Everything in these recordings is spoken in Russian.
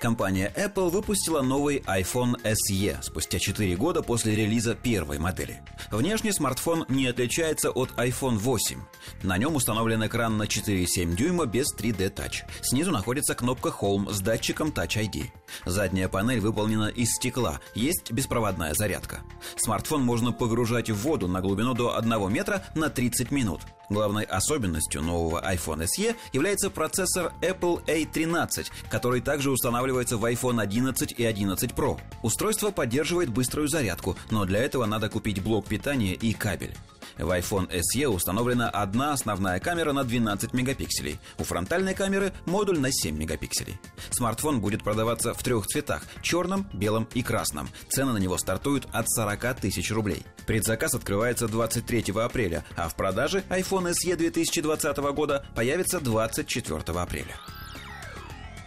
Компания Apple выпустила новый iPhone SE спустя 4 года после релиза первой модели. Внешне смартфон не отличается от iPhone 8. На нем установлен экран на 4,7 дюйма без 3D Touch. Снизу находится кнопка Home с датчиком Touch ID. Задняя панель выполнена из стекла, есть беспроводная зарядка. Смартфон можно погружать в воду на глубину до 1 метра на 30 минут. Главной особенностью нового iPhone SE является процессор Apple A13, который также устанавливается в iPhone 11 и 11 Pro. Устройство поддерживает быструю зарядку, но для этого надо купить блок питания и кабель. В iPhone SE установлена одна основная камера на 12 мегапикселей. У фронтальной камеры модуль на 7 мегапикселей. Смартфон будет продаваться в трех цветах – черном, белом и красном. Цены на него стартуют от 40 тысяч рублей. Предзаказ открывается 23 апреля, а в продаже iPhone SE 2020 года появится 24 апреля.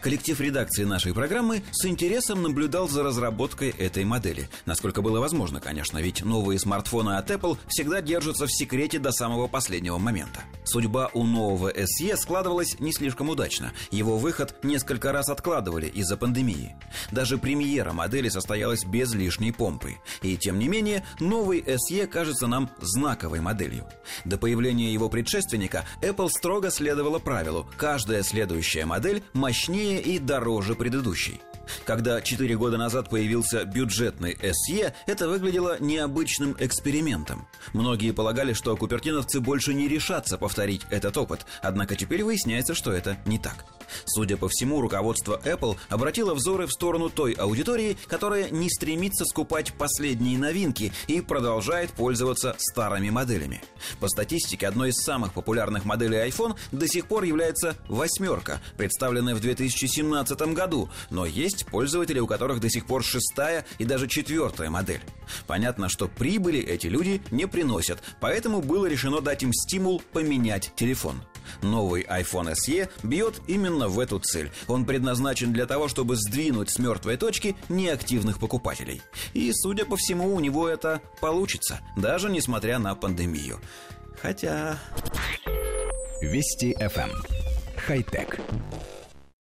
Коллектив редакции нашей программы с интересом наблюдал за разработкой этой модели. Насколько было возможно, конечно, ведь новые смартфоны от Apple всегда держатся в секрете до самого последнего момента. Судьба у нового SE складывалась не слишком удачно. Его выход несколько раз откладывали из-за пандемии. Даже премьера модели состоялась без лишней помпы. И тем не менее, новый SE кажется нам знаковой моделью. До появления его предшественника Apple строго следовала правилу «каждая следующая модель мощнее и дороже предыдущей». Когда 4 года назад появился бюджетный SE, это выглядело необычным экспериментом. Многие полагали, что купертиновцы больше не решатся повторить этот опыт, однако теперь выясняется, что это не так. Судя по всему, руководство Apple обратило взоры в сторону той аудитории, которая не стремится скупать последние новинки и продолжает пользоваться старыми моделями. По статистике, одной из самых популярных моделей iPhone до сих пор является восьмерка, представленная в 2017 году, но есть пользователи, у которых до сих пор шестая и даже четвертая модель. Понятно, что прибыли эти люди не приносят, поэтому было решено дать им стимул поменять телефон. Новый iPhone SE бьет именно в эту цель. Он предназначен для того, чтобы сдвинуть с мертвой точки неактивных покупателей. И, судя по всему, у него это получится, даже несмотря на пандемию. Хотя... Вести FM. Эм. Хай-тек.